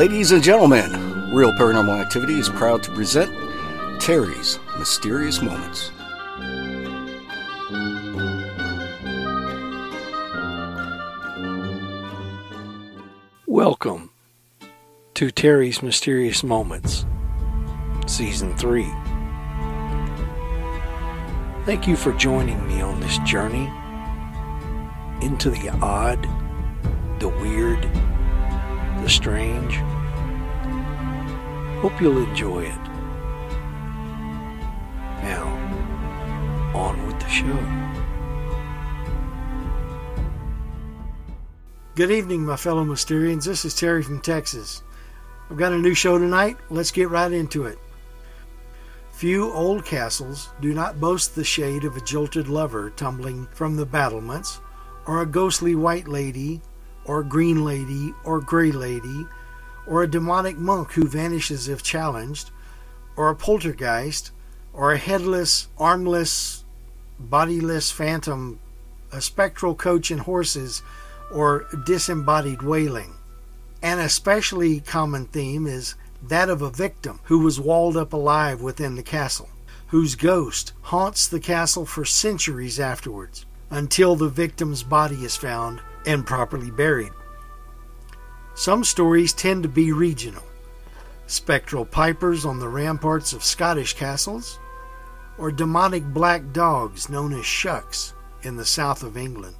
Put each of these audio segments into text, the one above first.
Ladies and gentlemen, Real Paranormal Activity is proud to present Terry's Mysterious Moments. Welcome to Terry's Mysterious Moments, Season 3. Thank you for joining me on this journey into the odd, the weird, the strange. Hope you'll enjoy it. Now, on with the show. Good evening, my fellow Mysterians. This is Terry from Texas. I've got a new show tonight. Let's get right into it. Few old castles do not boast the shade of a jilted lover tumbling from the battlements, or a ghostly white lady, or green lady, or gray lady, or a demonic monk who vanishes if challenged, or a poltergeist, or a headless, armless, bodiless phantom, a spectral coach and horses or disembodied wailing. An especially common theme is that of a victim who was walled up alive within the castle, whose ghost haunts the castle for centuries afterwards, until the victim's body is found and properly buried. Some stories tend to be regional spectral pipers on the ramparts of Scottish castles, or demonic black dogs known as shucks in the south of England.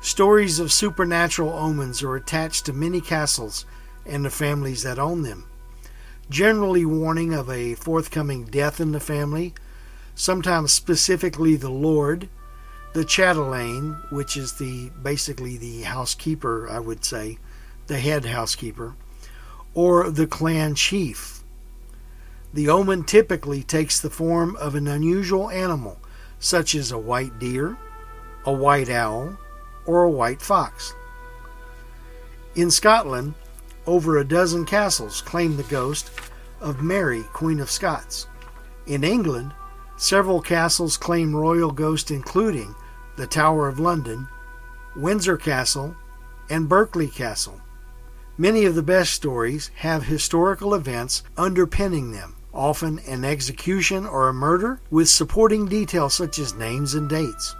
Stories of supernatural omens are attached to many castles and the families that own them, generally warning of a forthcoming death in the family, sometimes specifically the Lord, the chatelaine, which is the basically the housekeeper, I would say, the head housekeeper, or the clan chief. The omen typically takes the form of an unusual animal, such as a white deer, a white owl, or a white fox. In Scotland, over a dozen castles claim the ghost of Mary, Queen of Scots. In England, several castles claim royal ghosts, including the Tower of London, Windsor Castle, and Berkeley Castle. Many of the best stories have historical events underpinning them, often an execution or a murder, with supporting details such as names and dates.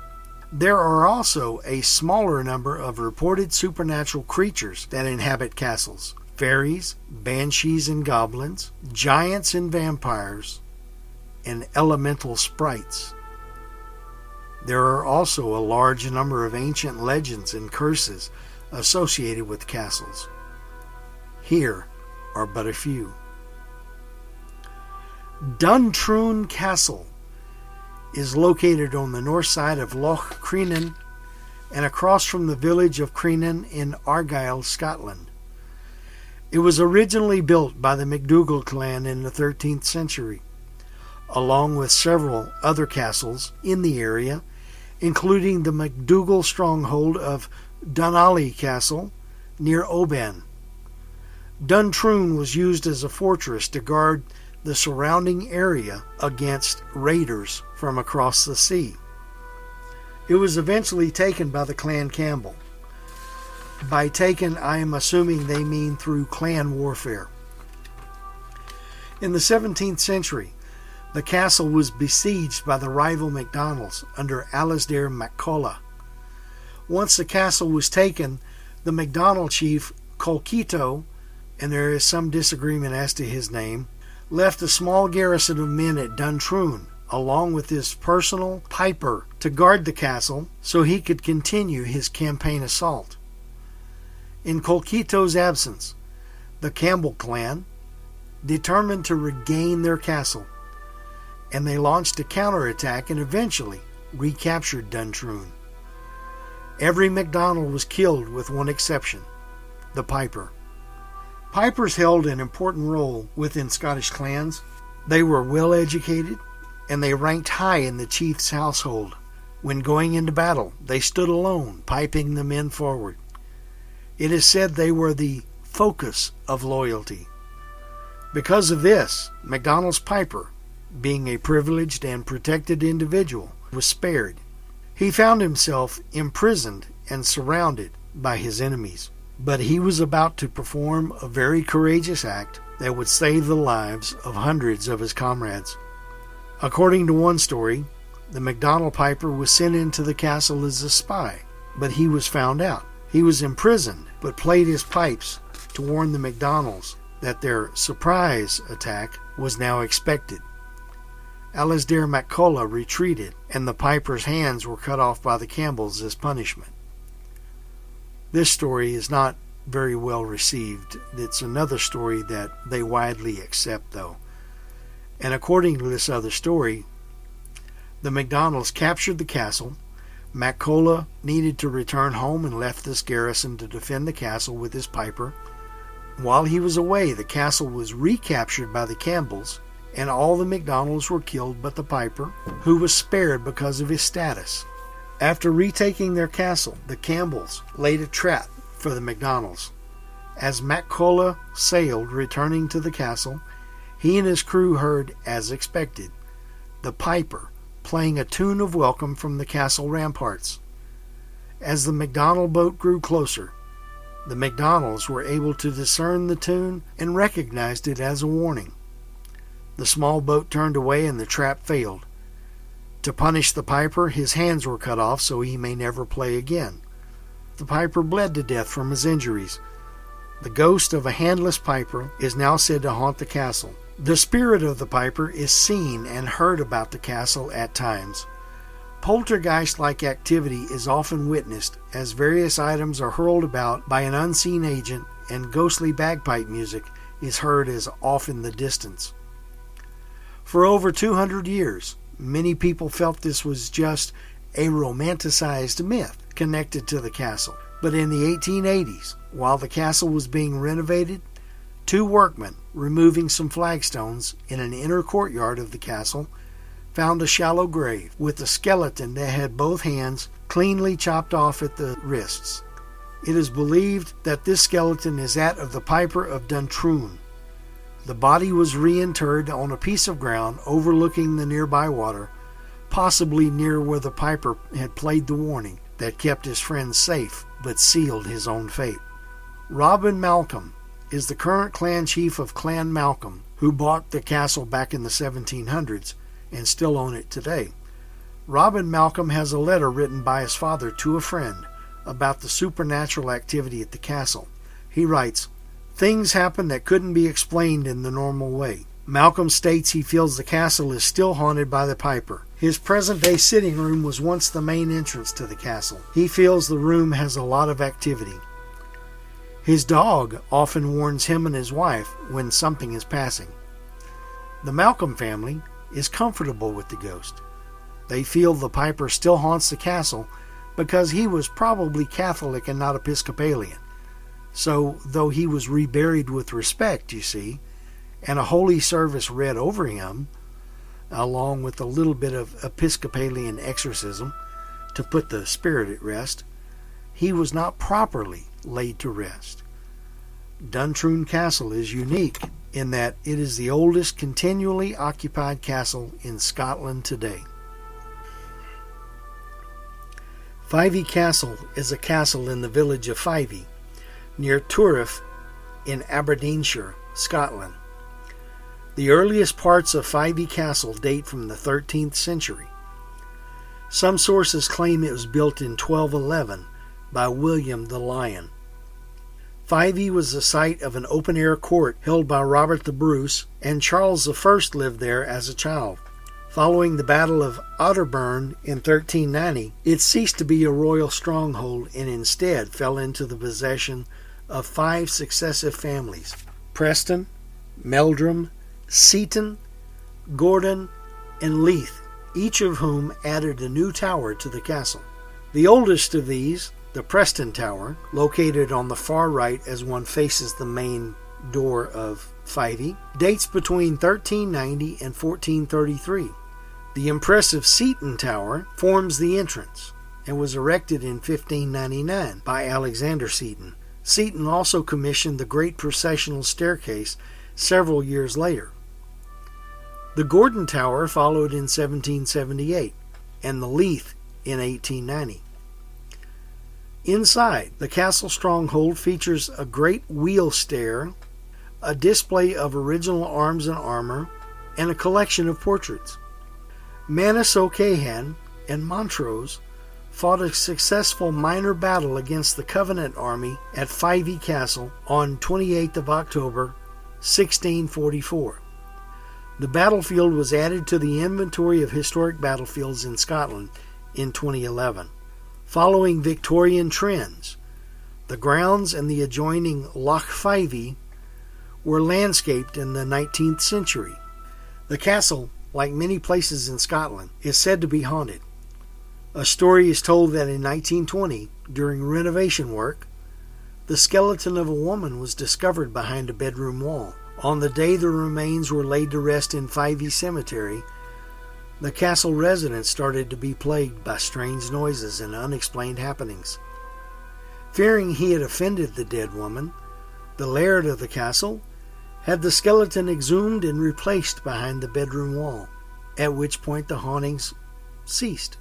There are also a smaller number of reported supernatural creatures that inhabit castles fairies, banshees and goblins, giants and vampires, and elemental sprites. There are also a large number of ancient legends and curses associated with castles. Here are but a few. Duntroon Castle is located on the north side of Loch Crinan and across from the village of Crinan in Argyll, Scotland. It was originally built by the MacDougall clan in the 13th century, along with several other castles in the area, including the MacDougall stronghold of Dunollie Castle near Oban. Duntroon was used as a fortress to guard the surrounding area against raiders from across the sea. It was eventually taken by the Clan Campbell. By taken, I am assuming they mean through clan warfare. In the 17th century, the castle was besieged by the rival MacDonalds under Alasdair MacColla. Once the castle was taken, the MacDonald chief Colkitto, and there is some disagreement as to his name, left a small garrison of men at Duntroon, along with his personal piper, to guard the castle so he could continue his campaign assault. In Colkitto's absence, the Campbell clan determined to regain their castle, and they launched a counterattack and eventually recaptured Duntroon. Every MacDonald was killed with one exception the piper. Pipers held an important role within Scottish clans. They were well educated and they ranked high in the chief's household. When going into battle, they stood alone, piping the men forward. It is said they were the focus of loyalty. Because of this, MacDonald's piper, being a privileged and protected individual, was spared. He found himself imprisoned and surrounded by his enemies. But he was about to perform a very courageous act that would save the lives of hundreds of his comrades. According to one story, the MacDonald Piper was sent into the castle as a spy, but he was found out. He was imprisoned, but played his pipes to warn the MacDonalds that their surprise attack was now expected. Alasdair MacColla retreated, and the Piper's hands were cut off by the Campbells as punishment. This story is not very well received. It's another story that they widely accept, though. And according to this other story, the MacDonalds captured the castle. MacColla needed to return home and left this garrison to defend the castle with his piper. While he was away, the castle was recaptured by the Campbells, and all the MacDonalds were killed but the piper, who was spared because of his status. After retaking their castle, the Campbells laid a trap for the MacDonalds. As MacColla sailed, returning to the castle, he and his crew heard, as expected, the piper playing a tune of welcome from the castle ramparts. As the MacDonald boat grew closer, the MacDonalds were able to discern the tune and recognized it as a warning. The small boat turned away and the trap failed. To punish the piper, his hands were cut off so he may never play again. The piper bled to death from his injuries. The ghost of a handless piper is now said to haunt the castle. The spirit of the piper is seen and heard about the castle at times. Poltergeist like activity is often witnessed as various items are hurled about by an unseen agent and ghostly bagpipe music is heard as off in the distance. For over 200 years, Many people felt this was just a romanticized myth connected to the castle. But in the 1880s, while the castle was being renovated, two workmen removing some flagstones in an inner courtyard of the castle found a shallow grave with a skeleton that had both hands cleanly chopped off at the wrists. It is believed that this skeleton is that of the Piper of Duntroon, the body was reinterred on a piece of ground overlooking the nearby water, possibly near where the piper had played the warning that kept his friends safe but sealed his own fate. Robin Malcolm is the current clan chief of Clan Malcolm, who bought the castle back in the 1700s and still own it today. Robin Malcolm has a letter written by his father to a friend about the supernatural activity at the castle. He writes, Things happen that couldn't be explained in the normal way. Malcolm states he feels the castle is still haunted by the Piper. His present day sitting room was once the main entrance to the castle. He feels the room has a lot of activity. His dog often warns him and his wife when something is passing. The Malcolm family is comfortable with the ghost. They feel the Piper still haunts the castle because he was probably Catholic and not Episcopalian. So, though he was reburied with respect, you see, and a holy service read over him, along with a little bit of Episcopalian exorcism to put the spirit at rest, he was not properly laid to rest. Duntroon Castle is unique in that it is the oldest continually occupied castle in Scotland today. Fyvie Castle is a castle in the village of Fyvie, near Turriff in Aberdeenshire, Scotland. The earliest parts of Fyvie Castle date from the 13th century. Some sources claim it was built in 1211 by William the Lion. Fyvie was the site of an open air court held by Robert the Bruce, and Charles I lived there as a child. Following the Battle of Otterburn in 1390, it ceased to be a royal stronghold and instead fell into the possession of five successive families Preston, Meldrum, Seton, Gordon, and Leith, each of whom added a new tower to the castle. The oldest of these, the Preston Tower, located on the far right as one faces the main door of Fyvie dates between 1390 and 1433. The impressive Seton Tower forms the entrance and was erected in 1599 by Alexander Seton. Seton also commissioned the great processional staircase several years later. The Gordon Tower followed in 1778 and the Leith in 1890. Inside, the castle stronghold features a great wheel stair, a display of original arms and armor, and a collection of portraits. Manus O'Cahan and Montrose fought a successful minor battle against the Covenant army at Fyvie Castle on 28th of October 1644. The battlefield was added to the inventory of historic battlefields in Scotland in 2011. Following Victorian trends, the grounds and the adjoining Loch Fyvie were landscaped in the 19th century. The castle, like many places in Scotland, is said to be haunted. A story is told that in 1920, during renovation work, the skeleton of a woman was discovered behind a bedroom wall. On the day the remains were laid to rest in Fyvie Cemetery, the castle residents started to be plagued by strange noises and unexplained happenings. Fearing he had offended the dead woman, the laird of the castle had the skeleton exhumed and replaced behind the bedroom wall, at which point the hauntings ceased.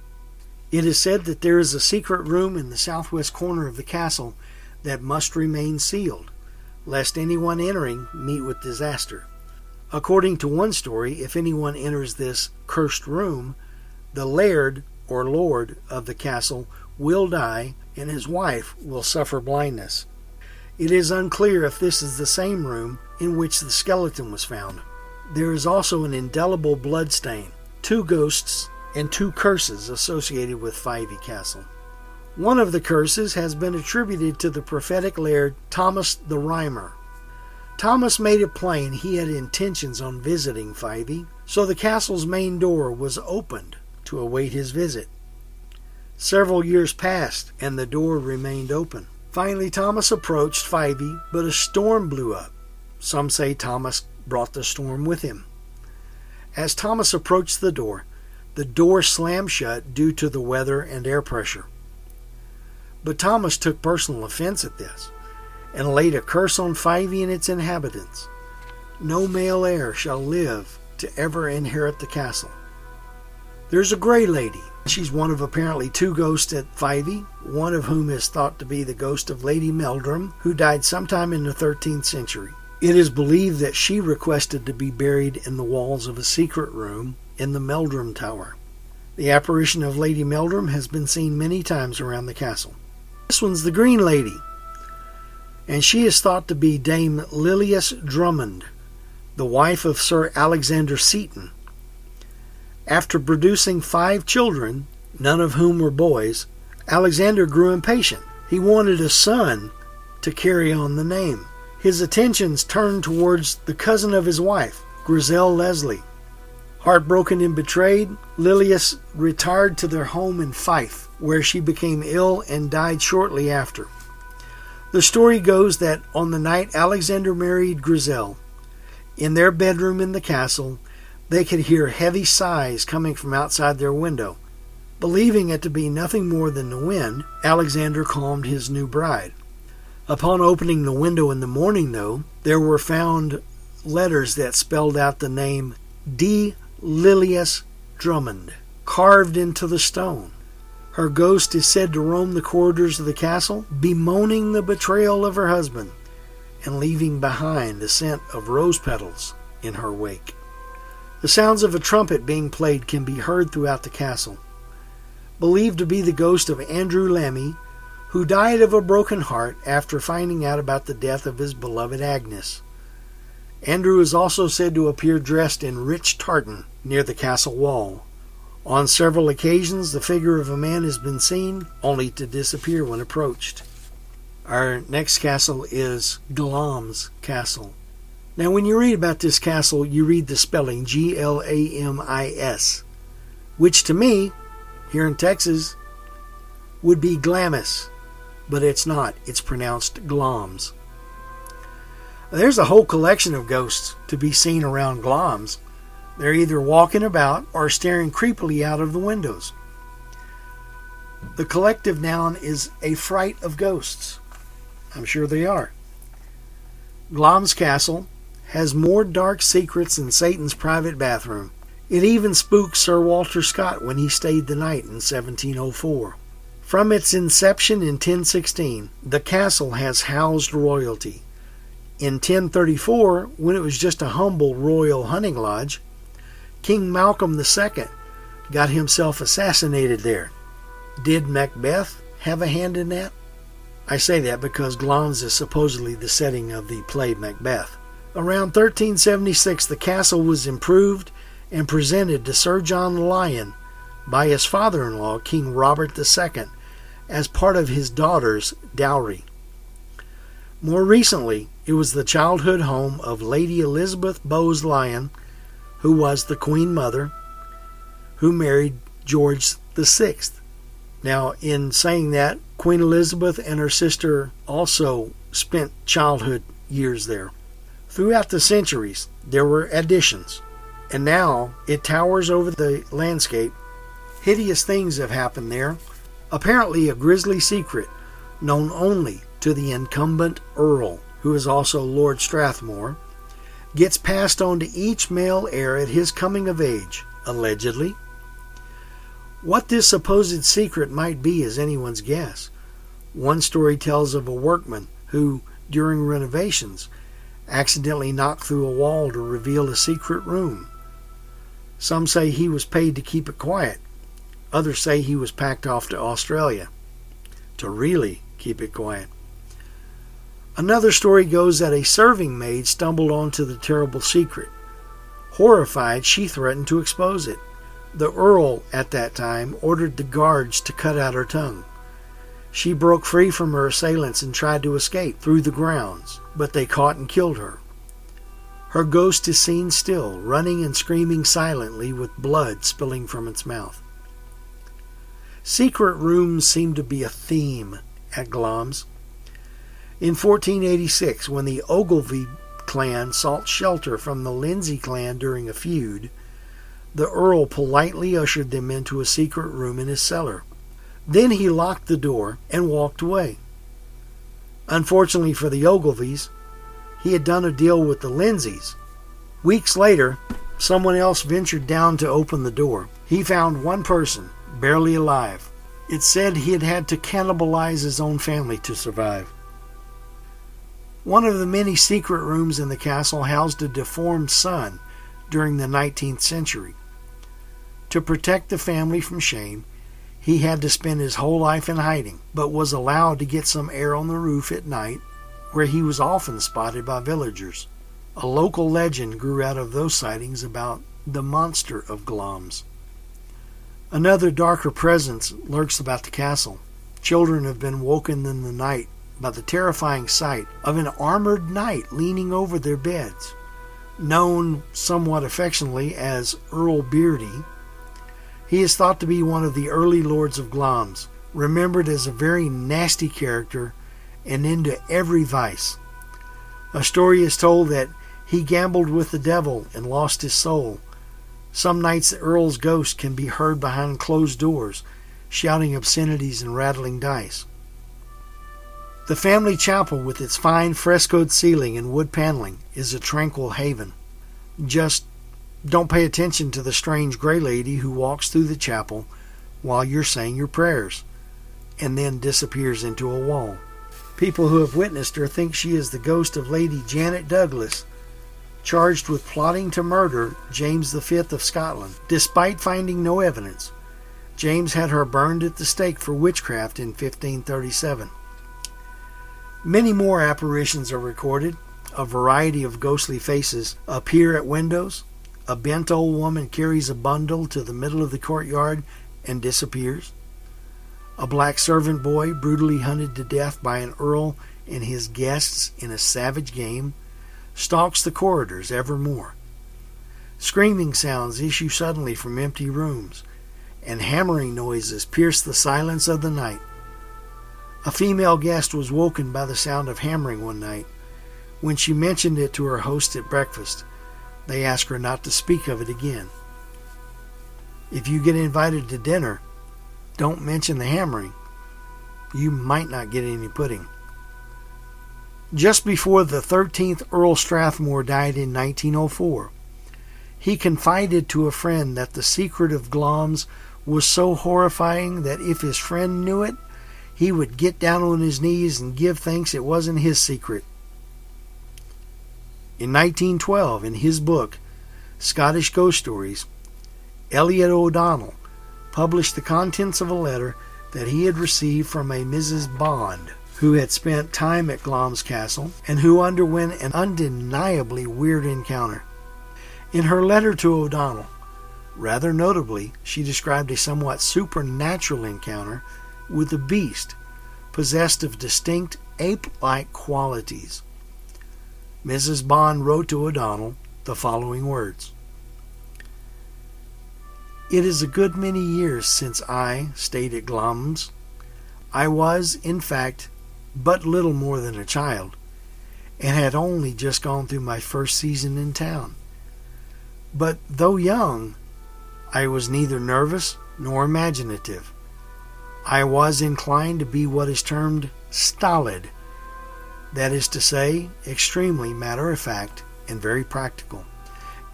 It is said that there is a secret room in the southwest corner of the castle that must remain sealed, lest anyone entering meet with disaster. According to one story, if anyone enters this cursed room, the laird or lord of the castle will die and his wife will suffer blindness. It is unclear if this is the same room in which the skeleton was found. There is also an indelible blood stain, two ghosts, and two curses associated with Fyvie Castle. One of the curses has been attributed to the prophetic laird Thomas the Rhymer, Thomas made it plain he had intentions on visiting Fyvie, so the castle's main door was opened to await his visit. Several years passed, and the door remained open. Finally, Thomas approached Fyvie, but a storm blew up. Some say Thomas brought the storm with him. As Thomas approached the door, the door slammed shut due to the weather and air pressure. But Thomas took personal offense at this and laid a curse on Fyvie and its inhabitants. No male heir shall live to ever inherit the castle. There's a gray lady. She's one of apparently two ghosts at Fyvie, one of whom is thought to be the ghost of Lady Meldrum, who died sometime in the 13th century. It is believed that she requested to be buried in the walls of a secret room in the Meldrum Tower. The apparition of Lady Meldrum has been seen many times around the castle. This one's the Green Lady and she is thought to be Dame Lilias Drummond, the wife of Sir Alexander Seton. After producing five children, none of whom were boys, Alexander grew impatient. He wanted a son to carry on the name. His attentions turned towards the cousin of his wife, Grizel Leslie. Heartbroken and betrayed, Lilias retired to their home in Fife, where she became ill and died shortly after. The story goes that on the night Alexander married Grizel, in their bedroom in the castle, they could hear heavy sighs coming from outside their window. Believing it to be nothing more than the wind, Alexander calmed his new bride. Upon opening the window in the morning, though, there were found letters that spelled out the name D. Lilias Drummond, carved into the stone. Her ghost is said to roam the corridors of the castle, bemoaning the betrayal of her husband and leaving behind a scent of rose petals in her wake. The sounds of a trumpet being played can be heard throughout the castle. Believed to be the ghost of Andrew Lammie, who died of a broken heart after finding out about the death of his beloved Agnes. Andrew is also said to appear dressed in rich tartan near the castle wall. On several occasions, the figure of a man has been seen, only to disappear when approached. Our next castle is Glamis Castle. Now, when you read about this castle, you read the spelling G L A M I S, which to me, here in Texas, would be Glamis, but it's not. It's pronounced Glams. There's a whole collection of ghosts to be seen around Glamis. They're either walking about or staring creepily out of the windows. The collective noun is a fright of ghosts. I'm sure they are. Glamis Castle has more dark secrets than Satan's private bathroom. It even spooked Sir Walter Scott when he stayed the night in 1704. From its inception in 1016, the castle has housed royalty. In 1034, when it was just a humble royal hunting lodge, King Malcolm II got himself assassinated there. Did Macbeth have a hand in that? I say that because Glamis is supposedly the setting of the play Macbeth. Around 1376, the castle was improved and presented to Sir John Lyon by his father in law, King Robert II, as part of his daughter's dowry. More recently, it was the childhood home of Lady Elizabeth Bowes Lyon, who was the Queen Mother, who married George VI. Now, in saying that, Queen Elizabeth and her sister also spent childhood years there. Throughout the centuries, there were additions, and now it towers over the landscape. Hideous things have happened there. Apparently, a grisly secret known only to the incumbent Earl, who is also Lord Strathmore, gets passed on to each male heir at his coming of age, allegedly. What this supposed secret might be is anyone's guess. One story tells of a workman who, during renovations, accidentally knocked through a wall to reveal a secret room. Some say he was paid to keep it quiet. Others say he was packed off to Australia to really keep it quiet. Another story goes that a serving maid stumbled onto the terrible secret. Horrified, she threatened to expose it. The Earl, at that time, ordered the guards to cut out her tongue. She broke free from her assailants and tried to escape through the grounds, but they caught and killed her. Her ghost is seen still, running and screaming silently with blood spilling from its mouth. Secret rooms seem to be a theme at Glamis. In 1486, when the Ogilvy clan sought shelter from the Lindsay clan during a feud, the Earl politely ushered them into a secret room in his cellar. Then he locked the door and walked away. Unfortunately for the Ogilvies, he had done a deal with the Lindsays. Weeks later, someone else ventured down to open the door. He found one person, barely alive. It said he had had to cannibalize his own family to survive. One of the many secret rooms in the castle housed a deformed son during the 19th century. To protect the family from shame, he had to spend his whole life in hiding, but was allowed to get some air on the roof at night, where he was often spotted by villagers. A local legend grew out of those sightings about the monster of Glamis. Another darker presence lurks about the castle. Children have been woken in the night by the terrifying sight of an armored knight leaning over their beds. Known somewhat affectionately as Earl Beardy, he is thought to be one of the early lords of Glamis, remembered as a very nasty character and into every vice. A story is told that he gambled with the devil and lost his soul. Some nights the Earl's ghost can be heard behind closed doors, shouting obscenities and rattling dice. The family chapel, with its fine frescoed ceiling and wood paneling, is a tranquil haven. Just don't pay attention to the strange gray lady who walks through the chapel while you're saying your prayers and then disappears into a wall. People who have witnessed her think she is the ghost of Lady Janet Douglas, charged with plotting to murder James V of Scotland. Despite finding no evidence, James had her burned at the stake for witchcraft in 1537. Many more apparitions are recorded. A variety of ghostly faces appear at windows. A bent old woman carries a bundle to the middle of the courtyard and disappears. A black servant boy, brutally hunted to death by an earl and his guests in a savage game, stalks the corridors evermore. Screaming sounds issue suddenly from empty rooms, and hammering noises pierce the silence of the night. A female guest was woken by the sound of hammering one night. When she mentioned it to her host at breakfast, they asked her not to speak of it again. If you get invited to dinner, don't mention the hammering. You might not get any pudding. Just before the 13th Earl Strathmore died in 1904, he confided to a friend that the secret of Glamis was so horrifying that if his friend knew it, he would get down on his knees and give thanks it wasn't his secret. In 1912, in his book, Scottish Ghost Stories, Elliott O'Donnell published the contents of a letter that he had received from a Mrs. Bond, who had spent time at Glamis Castle and who underwent an undeniably weird encounter. In her letter to O'Donnell, rather notably, she described a somewhat supernatural encounter with a beast possessed of distinct ape like qualities. Mrs. Bond wrote to O'Donnell the following words It is a good many years since I stayed at Glamis. I was, in fact, but little more than a child, and had only just gone through my first season in town. But though young, I was neither nervous nor imaginative. I was inclined to be what is termed stolid that is to say, extremely matter of fact and very practical.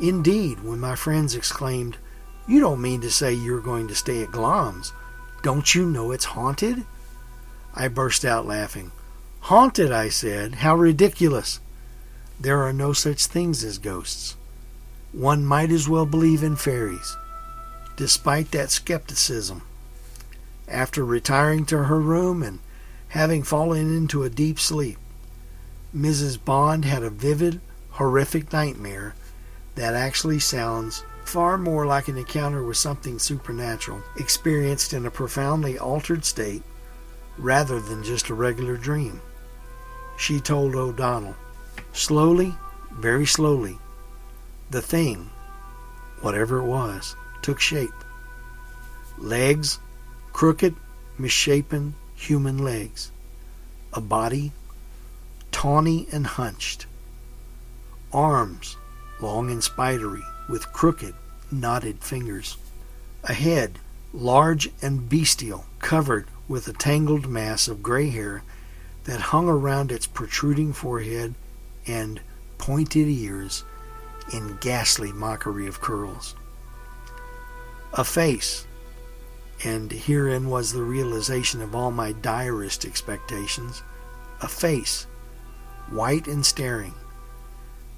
Indeed, when my friends exclaimed, You don't mean to say you're going to stay at Glamis? Don't you know it's haunted? I burst out laughing. Haunted, I said. How ridiculous. There are no such things as ghosts. One might as well believe in fairies. Despite that skepticism, after retiring to her room and having fallen into a deep sleep, Mrs. Bond had a vivid, horrific nightmare that actually sounds far more like an encounter with something supernatural, experienced in a profoundly altered state, rather than just a regular dream. She told O'Donnell, slowly, very slowly, the thing, whatever it was, took shape. Legs, crooked, misshapen human legs. A body tawny and hunched. Arms, long and spidery, with crooked, knotted fingers. A head, large and bestial, covered with a tangled mass of gray hair that hung around its protruding forehead and pointed ears in ghastly mockery of curls. A face, and herein was the realization of all my direst expectations, a face white and staring,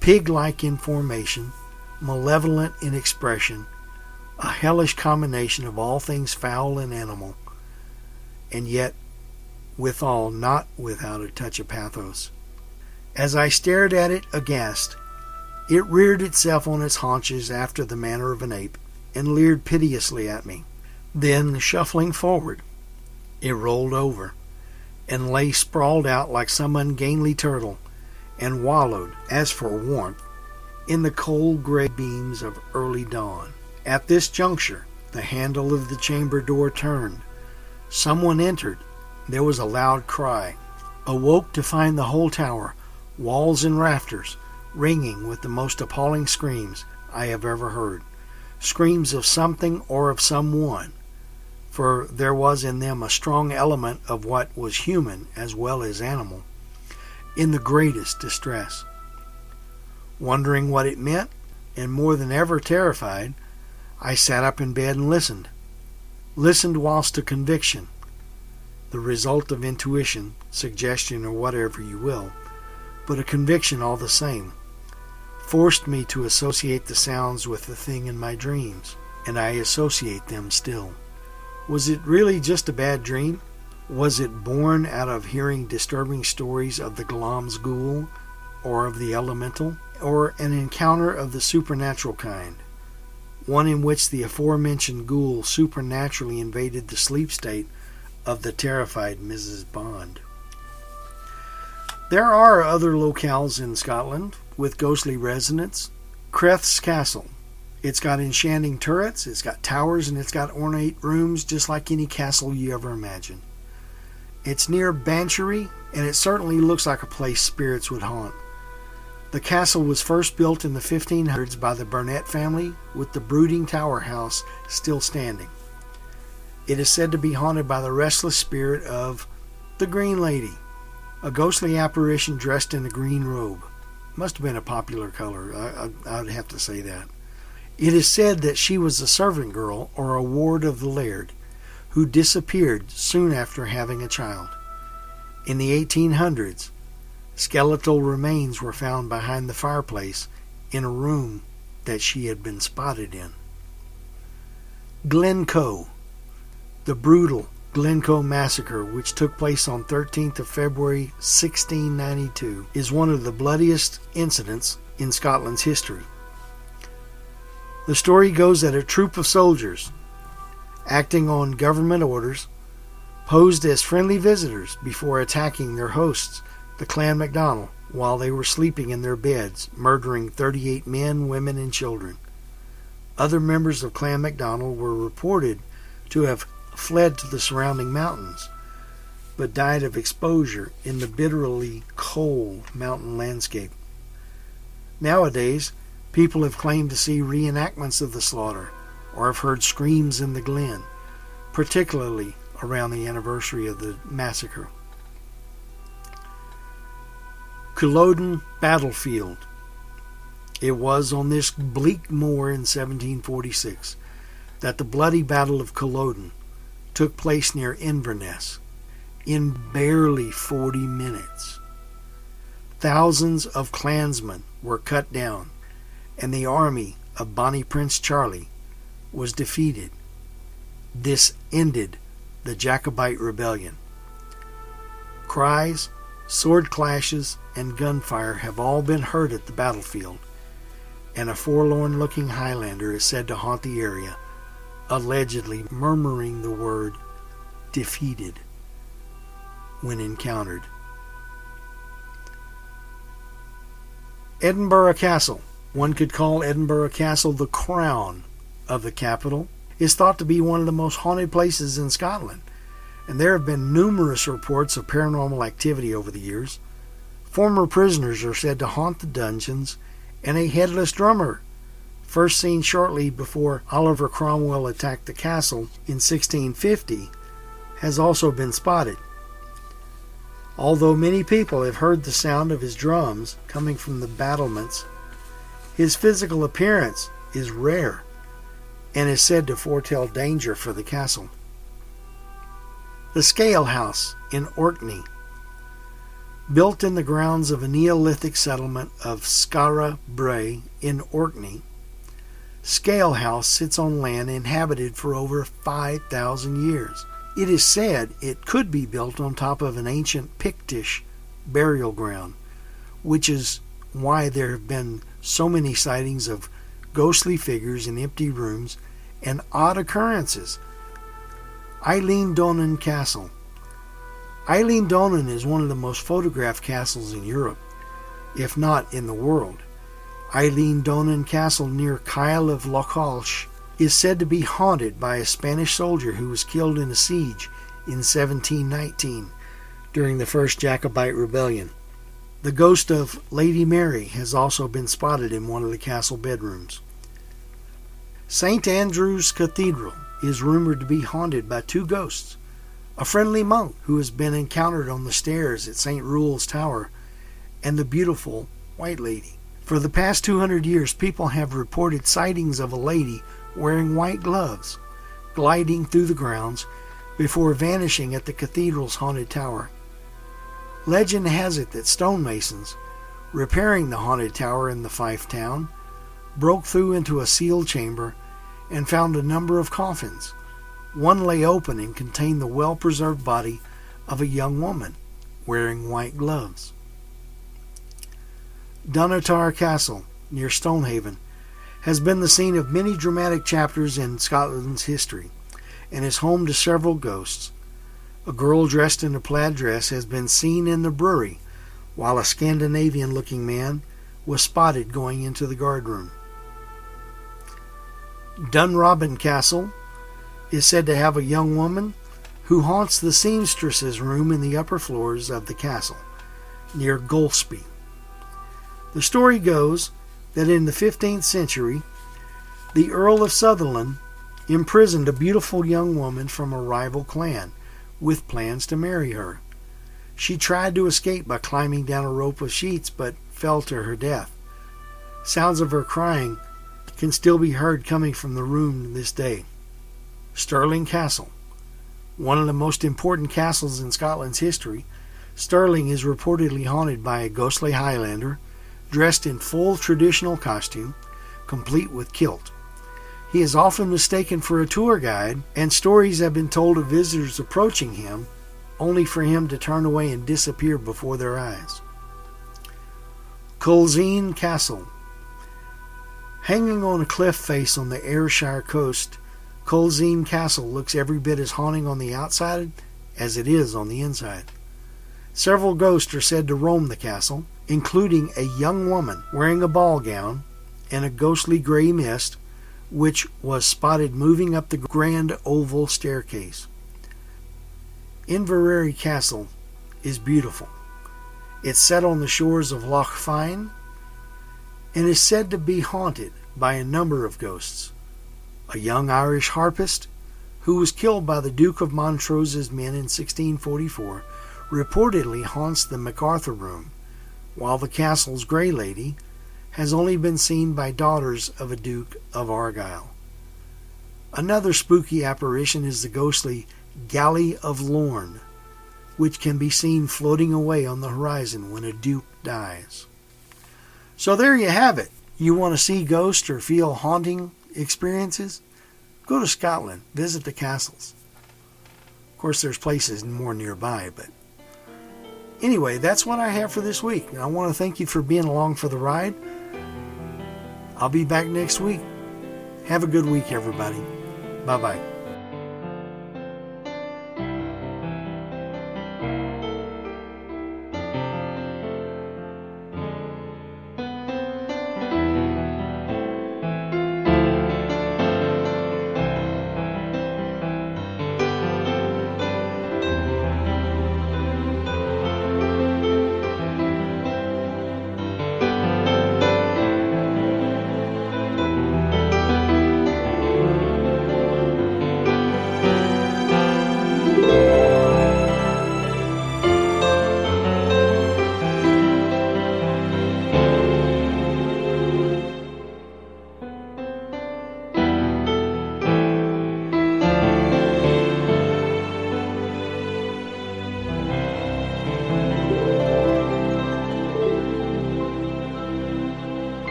pig like in formation, malevolent in expression, a hellish combination of all things foul and animal, and yet withal not without a touch of pathos. As I stared at it aghast, it reared itself on its haunches after the manner of an ape, and leered piteously at me. Then, shuffling forward, it rolled over and lay sprawled out like some ungainly turtle, and wallowed, as for warmth, in the cold gray beams of early dawn. At this juncture, the handle of the chamber door turned. Someone entered. There was a loud cry. Awoke to find the whole tower, walls and rafters, ringing with the most appalling screams I have ever heard. Screams of something or of someone for there was in them a strong element of what was human as well as animal, in the greatest distress. Wondering what it meant, and more than ever terrified, I sat up in bed and listened. Listened whilst a conviction, the result of intuition, suggestion, or whatever you will, but a conviction all the same, forced me to associate the sounds with the thing in my dreams, and I associate them still. Was it really just a bad dream? Was it born out of hearing disturbing stories of the Glamis ghoul or of the elemental, or an encounter of the supernatural kind, one in which the aforementioned ghoul supernaturally invaded the sleep state of the terrified Mrs. Bond? There are other locales in Scotland with ghostly resonance. Crathes Castle it's got enchanting turrets, it's got towers, and it's got ornate rooms just like any castle you ever imagine. It's near Banchory, and it certainly looks like a place spirits would haunt. The castle was first built in the 1500s by the Burnett family, with the brooding tower house still standing. It is said to be haunted by the restless spirit of the Green Lady, a ghostly apparition dressed in a green robe. Must have been a popular color, I, I, I'd have to say that. It is said that she was a servant girl or a ward of the laird who disappeared soon after having a child. In the 1800s, skeletal remains were found behind the fireplace in a room that she had been spotted in. Glencoe, the brutal Glencoe massacre, which took place on 13th of February 1692, is one of the bloodiest incidents in Scotland's history. The story goes that a troop of soldiers, acting on government orders, posed as friendly visitors before attacking their hosts, the Clan MacDonald, while they were sleeping in their beds, murdering 38 men, women, and children. Other members of Clan MacDonald were reported to have fled to the surrounding mountains, but died of exposure in the bitterly cold mountain landscape. Nowadays, People have claimed to see reenactments of the slaughter or have heard screams in the glen, particularly around the anniversary of the massacre. Culloden Battlefield. It was on this bleak moor in 1746 that the bloody Battle of Culloden took place near Inverness in barely 40 minutes. Thousands of clansmen were cut down and the army of Bonnie Prince Charlie was defeated. This ended the Jacobite rebellion. Cries, sword clashes, and gunfire have all been heard at the battlefield, and a forlorn looking Highlander is said to haunt the area, allegedly murmuring the word defeated when encountered. Edinburgh Castle one could call Edinburgh Castle the crown of the capital, It's thought to be one of the most haunted places in Scotland, and there have been numerous reports of paranormal activity over the years. Former prisoners are said to haunt the dungeons, and a headless drummer, first seen shortly before Oliver Cromwell attacked the castle in 1650, has also been spotted. Although many people have heard the sound of his drums coming from the battlements his physical appearance is rare and is said to foretell danger for the castle. The Skaill House in Orkney, built in the grounds of a Neolithic settlement of Skara Brae in Orkney, Skaill House sits on land inhabited for over 5,000 years. It is said it could be built on top of an ancient Pictish burial ground, which is why there have been so many sightings of ghostly figures in empty rooms and odd occurrences. Eilean Donan Castle. Eilean Donan is one of the most photographed castles in Europe, if not in the world. Eilean Donan Castle near Kyle of Lochalsh is said to be haunted by a Spanish soldier who was killed in a siege in 1719 during the First Jacobite Rebellion. The ghost of Lady Mary has also been spotted in one of the castle bedrooms. St. Andrew's Cathedral is rumored to be haunted by two ghosts a friendly monk who has been encountered on the stairs at St. Rule's Tower, and the beautiful White Lady. For the past 200 years, people have reported sightings of a lady wearing white gloves, gliding through the grounds before vanishing at the cathedral's haunted tower. Legend has it that stonemasons, repairing the haunted tower in the Fife town, broke through into a sealed chamber and found a number of coffins. One lay open and contained the well preserved body of a young woman wearing white gloves. Dunnottar Castle, near Stonehaven, has been the scene of many dramatic chapters in Scotland's history and is home to several ghosts, a girl dressed in a plaid dress has been seen in the brewery, while a Scandinavian looking man was spotted going into the guardroom. Dunrobin Castle is said to have a young woman who haunts the seamstress's room in the upper floors of the castle, near Golspie. The story goes that in the 15th century, the Earl of Sutherland imprisoned a beautiful young woman from a rival clan with plans to marry her. She tried to escape by climbing down a rope of sheets but fell to her death. Sounds of her crying can still be heard coming from the room this day. Stirling Castle. One of the most important castles in Scotland's history, Stirling is reportedly haunted by a ghostly Highlander dressed in full traditional costume, complete with kilt. He is often mistaken for a tour guide, and stories have been told of visitors approaching him only for him to turn away and disappear before their eyes. Culzean Castle. Hanging on a cliff face on the Ayrshire coast, Culzean Castle looks every bit as haunting on the outside as it is on the inside. Several ghosts are said to roam the castle, including a young woman wearing a ball gown and a ghostly gray mist, which was spotted moving up the grand oval staircase. Inveraray Castle is beautiful. It's set on the shores of Loch Fyne and is said to be haunted by a number of ghosts. A young Irish harpist who was killed by the Duke of Montrose's men in 1644 reportedly haunts the MacArthur Room, while the castle's Grey Lady has only been seen by daughters of a Duke of Argyll. Another spooky apparition is the ghostly Galley of Lorne, which can be seen floating away on the horizon when a duke dies. So there you have it. You want to see ghosts or feel haunting experiences? Go to Scotland, visit the castles. Of course, there's places more nearby, but anyway, that's what I have for this week. I want to thank you for being along for the ride. I'll be back next week. Have a good week, everybody. Bye bye.